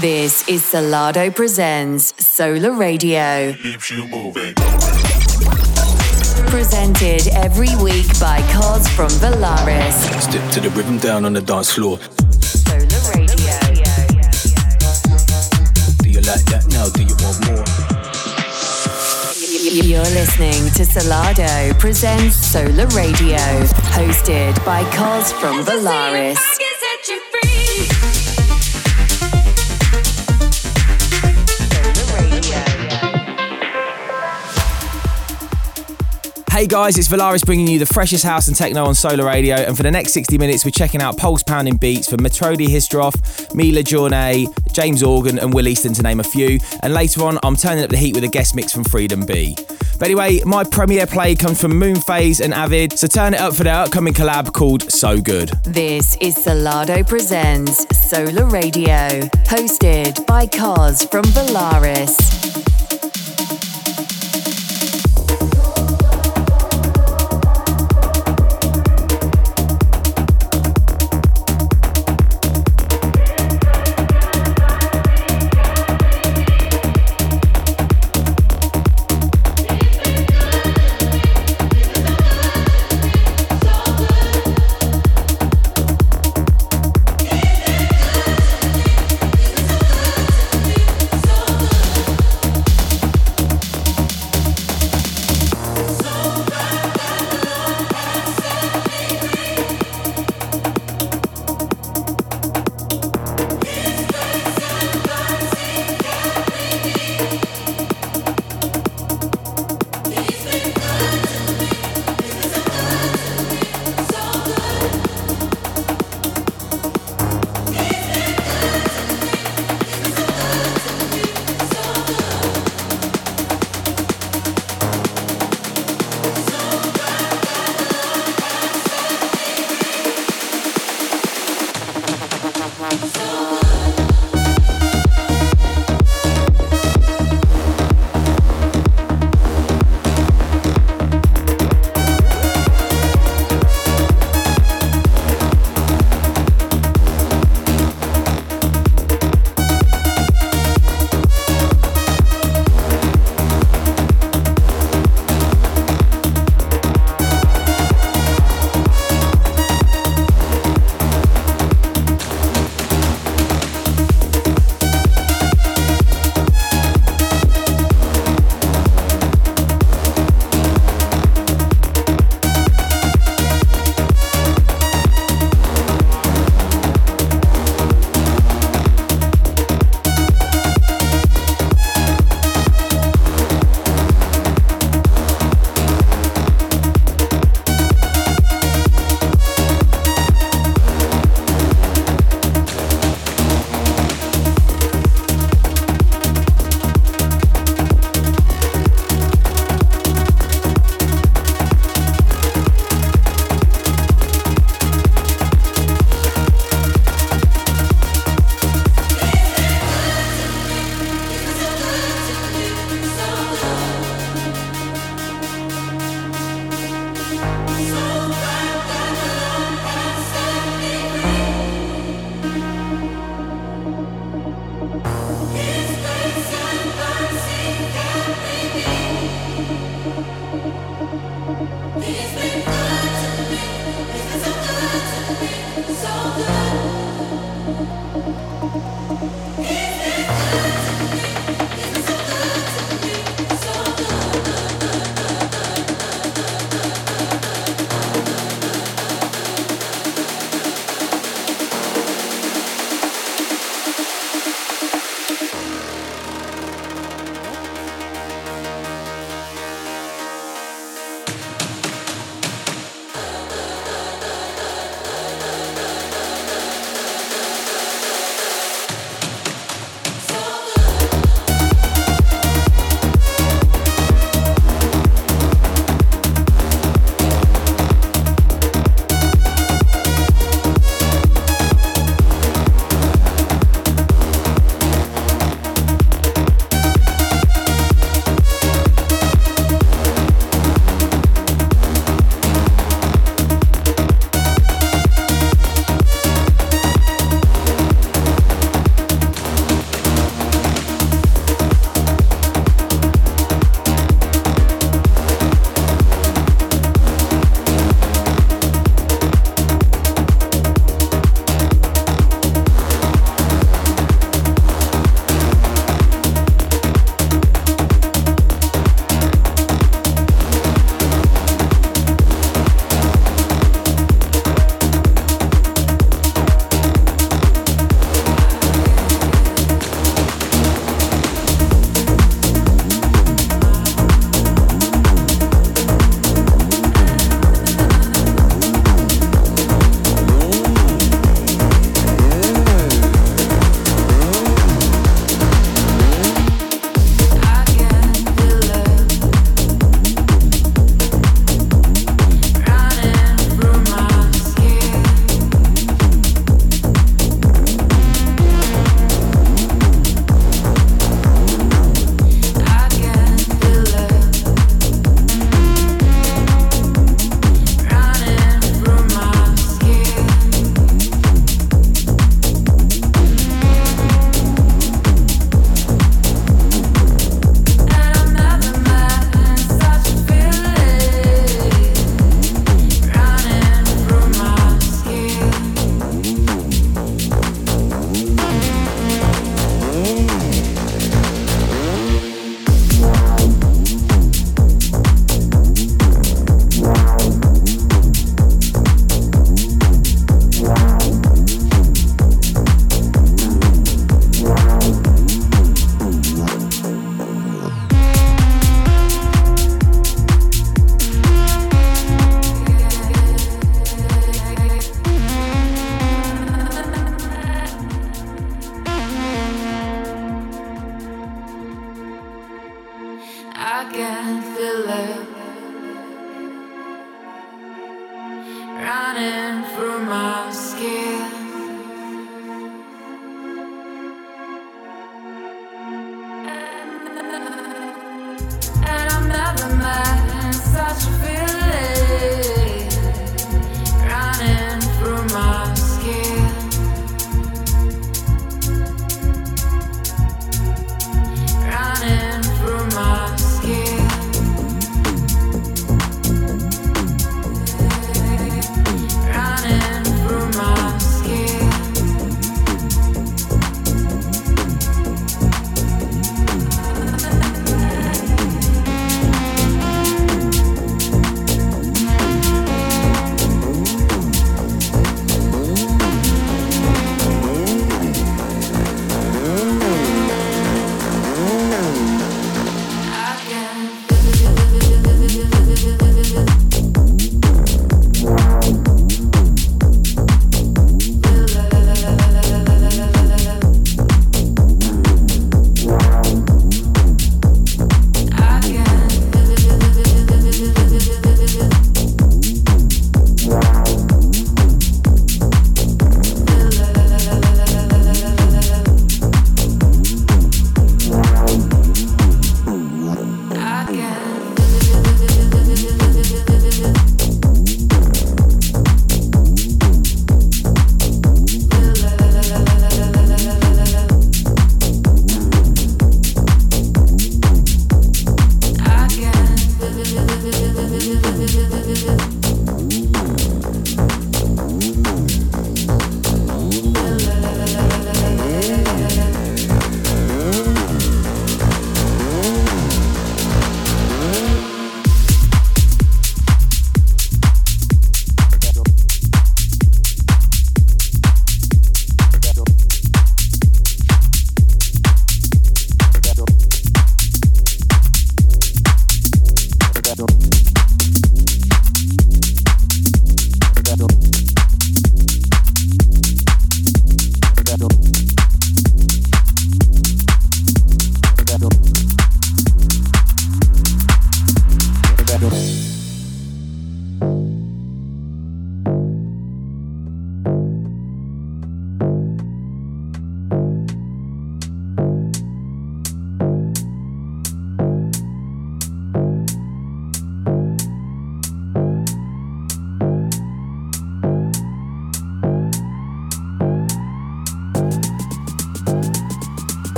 This is Solardo Presents Solar Radio. Keeps you moving. Presented every week by Cos from Valaris. Step to the rhythm down on the dance floor. Solar Radio. Do you like that now? Do you want more? You're listening to Solardo Presents Solar Radio. Hosted by Cos from Valaris. Hey guys, it's Valaris bringing you the freshest house and techno on Solar Radio. And for the next 60 minutes, we're checking out pulse pounding beats from Matrodi Histroff, Mila Journée, James Organ, and Will Easton, to name a few. And later on, I'm turning up the heat with a guest mix from Freedom B. But anyway, my premiere play comes from Moonphase and Avid, so turn it up for their upcoming collab called So Good. This is Solardo Presents Solar Radio. Hosted by Cos from Valaris.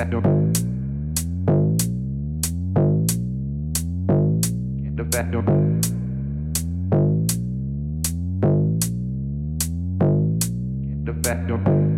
back door. Get the back door. Get the back door.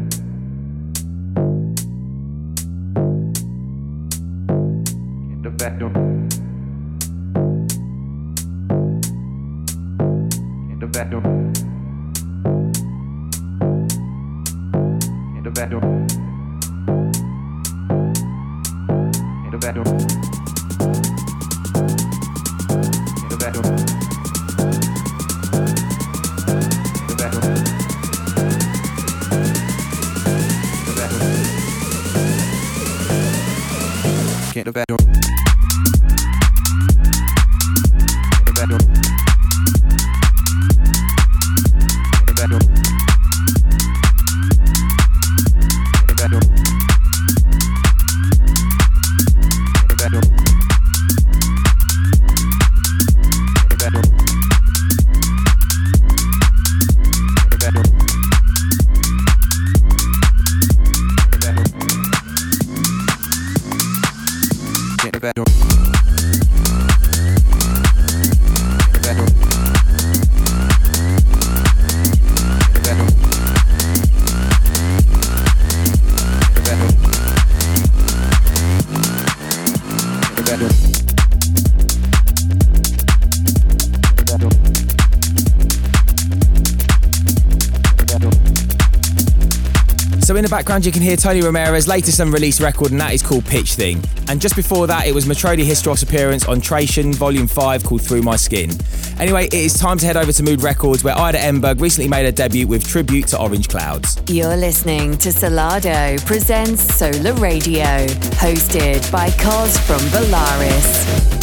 Background, you can hear Tony Romero's latest unreleased record, and that is called Pitch Thing. And just before that, it was Matrodi Histros' appearance on Tration Volume 5 called Through My Skin. Anyway, it is time to head over to Mood Records, where Ida Engberg recently made a debut with Tribute to Orange Clouds. You're listening to Solardo presents Solar Radio, hosted by Cos from Valaris.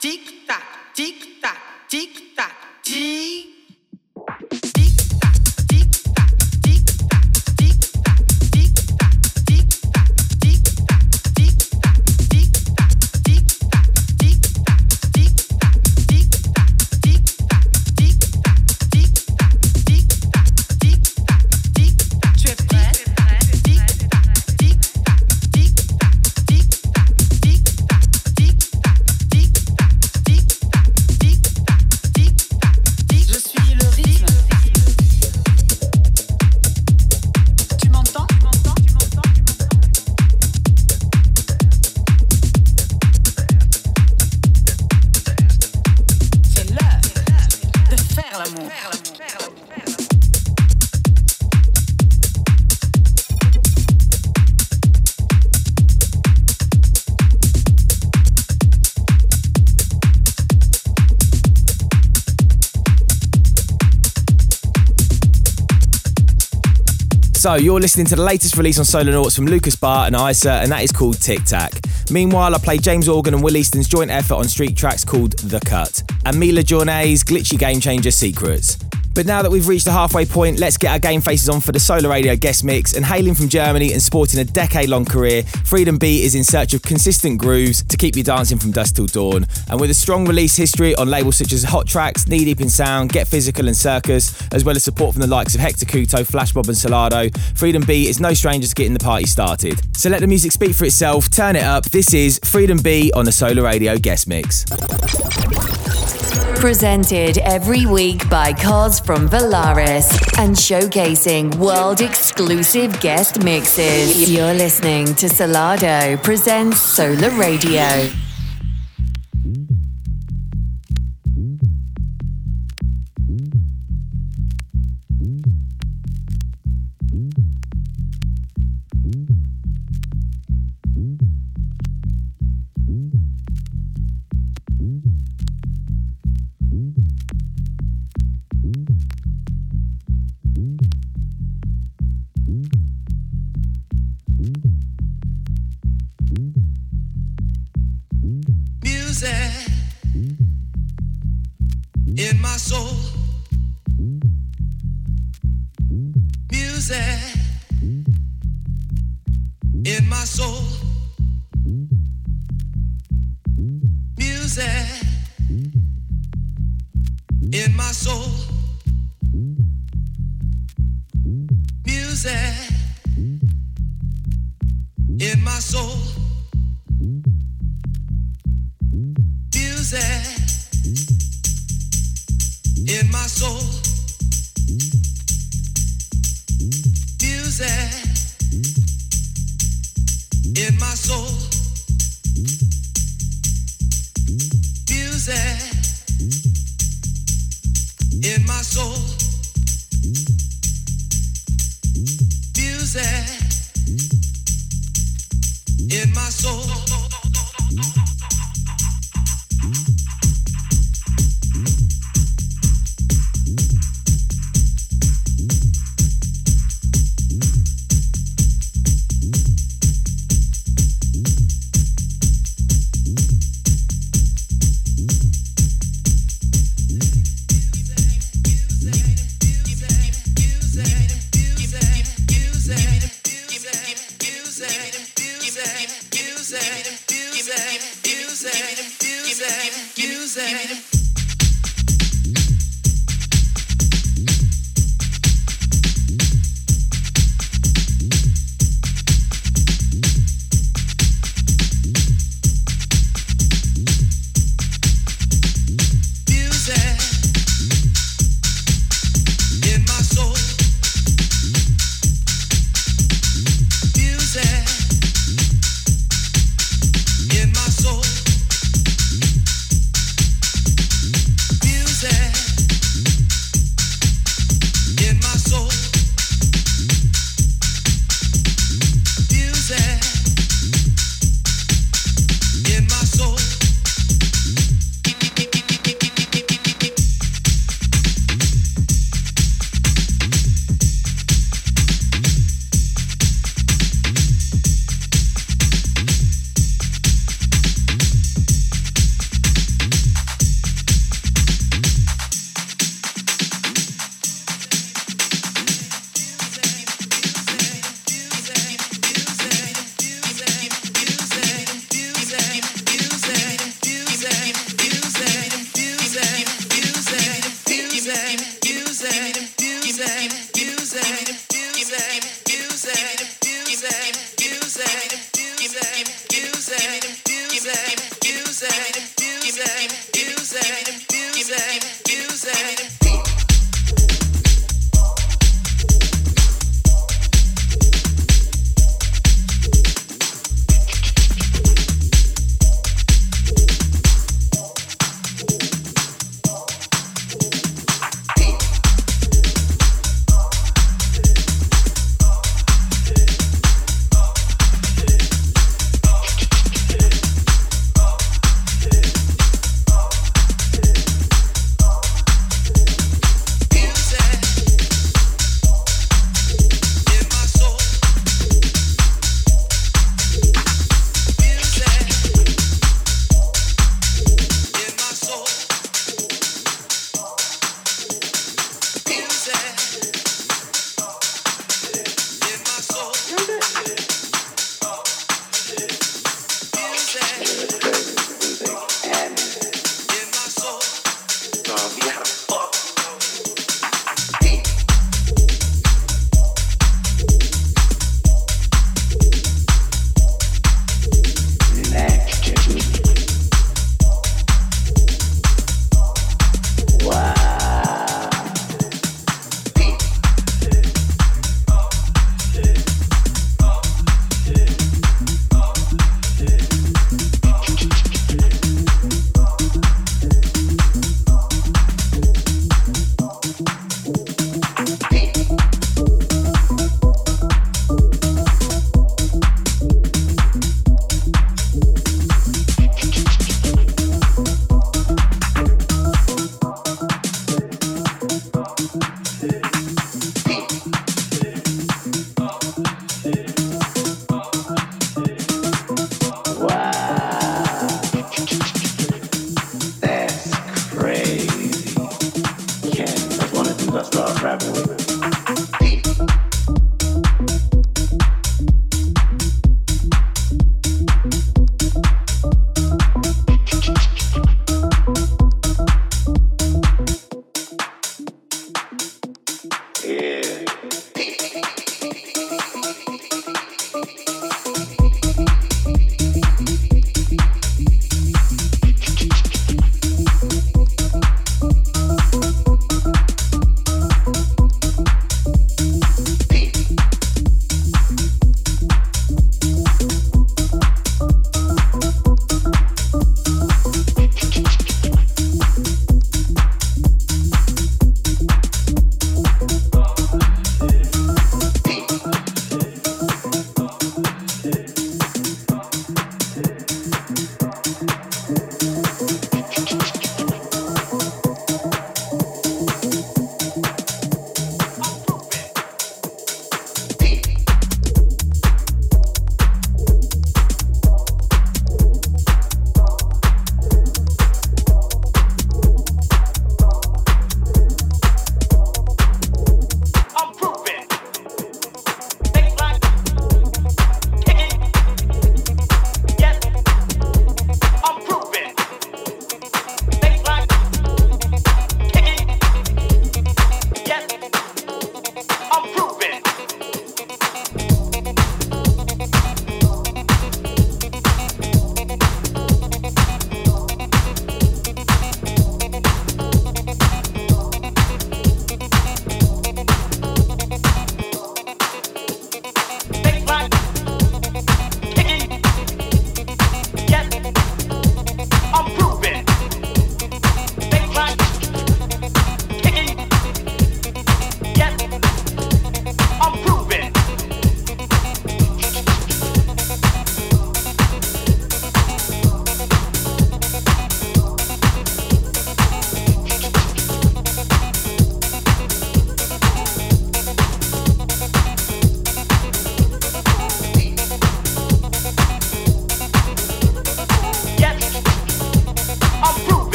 Tik So, you're listening to the latest release on Solar Nauts from Lucas Barr and Isa, and that is called Tic Tac. Meanwhile, I played James Organ and Will Easton's joint effort on Street Tracks called The Cut, and Mila Journée's Glitchy Game Changer Secrets. But now that we've reached the halfway point, let's get our game faces on for the Solar Radio guest mix. And hailing from Germany and sporting a decade long career, Freedom B is in search of consistent grooves to keep you dancing from dusk till dawn. And with a strong release history on labels such as Hot Tracks, Knee Deep in Sound, Get Physical, and Circus, as well as support from the likes of Hector Couto, Flashmob, and Solardo, Freedom B is no stranger to getting the party started. So let the music speak for itself, turn it up. This is Freedom B on the Solar Radio guest mix. Presented every week by Cos from Valaris and showcasing world exclusive guest mixes. You're listening to Solardo presents Solar Radio.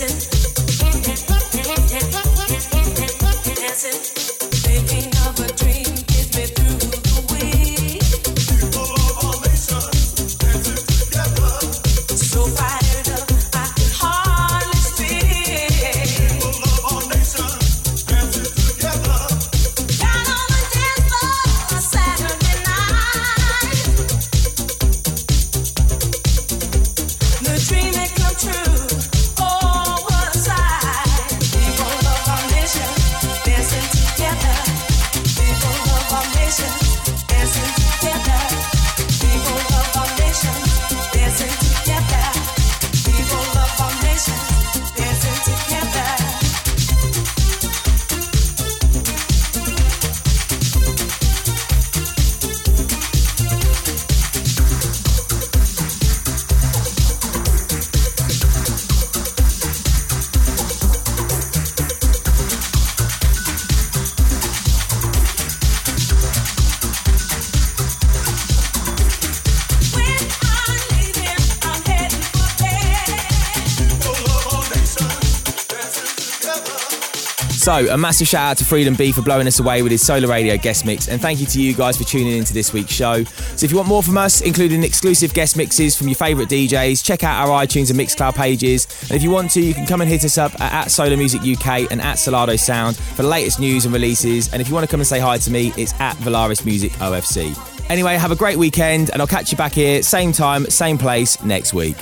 dancing. So, a massive shout out to Freedom B for blowing us away with his Solar Radio guest mix, and thank you to you guys for tuning into this week's show. So, if you want more from us, including exclusive guest mixes from your favourite DJs, check out our iTunes and Mixcloud pages. And if you want to, you can come and hit us up at, at Solar Music UK and at Solado Sound for the latest news and releases. And if you want to come and say hi to me, it's at Valaris Music OFC. Anyway, have a great weekend, and I'll catch you back here, same time, same place next week.